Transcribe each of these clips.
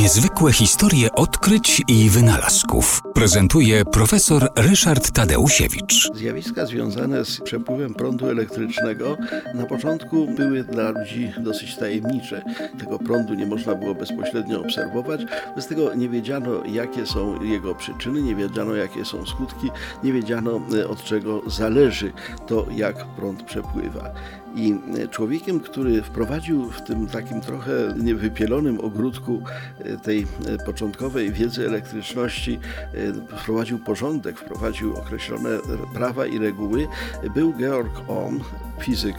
Niezwykłe historie odkryć i wynalazków prezentuje profesor Ryszard Tadeusiewicz. Zjawiska związane z przepływem prądu elektrycznego na początku były dla ludzi dosyć tajemnicze. Tego prądu nie można było bezpośrednio obserwować, bez tego nie wiedziano, jakie są jego przyczyny, nie wiedziano, jakie są skutki, nie wiedziano, e, od czego zależy to, jak prąd przepływa. I e, człowiekiem, który wprowadził w tym takim trochę niewypielonym ogródku e, tej początkowej wiedzy elektryczności, wprowadził porządek, wprowadził określone prawa i reguły, był Georg Ohm, fizyk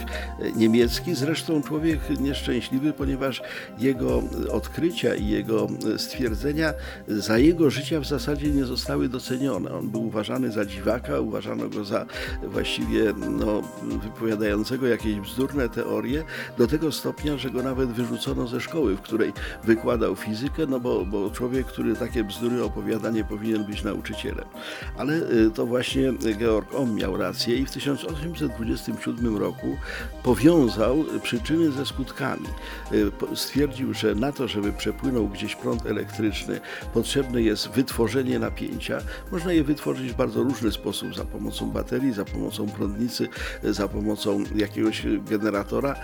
niemiecki, zresztą człowiek nieszczęśliwy, ponieważ jego odkrycia i jego stwierdzenia za jego życia w zasadzie nie zostały docenione. On był uważany za dziwaka, uważano go za właściwie no, wypowiadającego jakieś bzdurne teorie, do tego stopnia, że go nawet wyrzucono ze szkoły, w której wykładał fizykę, no bo, bo człowiek, który takie bzdury opowiada, nie powinien być nauczycielem. Ale y, to właśnie Georg Ohm miał rację i w 1827 roku powiązał przyczyny ze skutkami. Y, stwierdził, że na to, żeby przepłynął gdzieś prąd elektryczny, potrzebne jest wytworzenie napięcia. Można je wytworzyć w bardzo różny sposób, za pomocą baterii, za pomocą prądnicy, za pomocą jakiegoś generatora.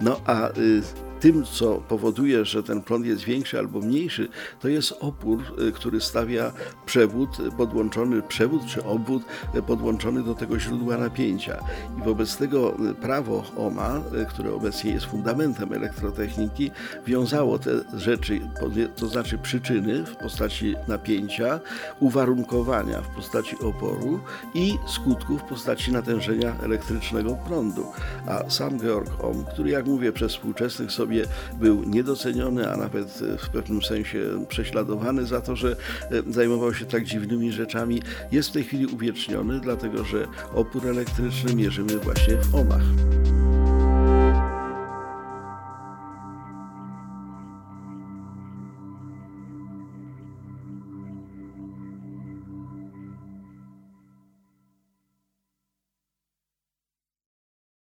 No a y, tym, co powoduje, że ten prąd jest większy albo mniejszy, to jest opór, y, który stawia przewód podłączony, przewód czy obwód podłączony do tego źródła napięcia. I wobec tego y, prawo OMA, y, które obecnie jest fundamentem elektrotechniki, wiązało te rzeczy, to znaczy przyczyny w postaci napięcia, uwarunkowania w postaci oporu i skutków w postaci natężenia elektrycznego prądu. A sam Georg Ohm, który jak mówię przez współczesnych sobie sobie był niedoceniony, a nawet w pewnym sensie prześladowany za to, że e, zajmował się tak dziwnymi rzeczami, jest w tej chwili uwieczniony, dlatego że opór elektryczny mierzymy właśnie w ohmach.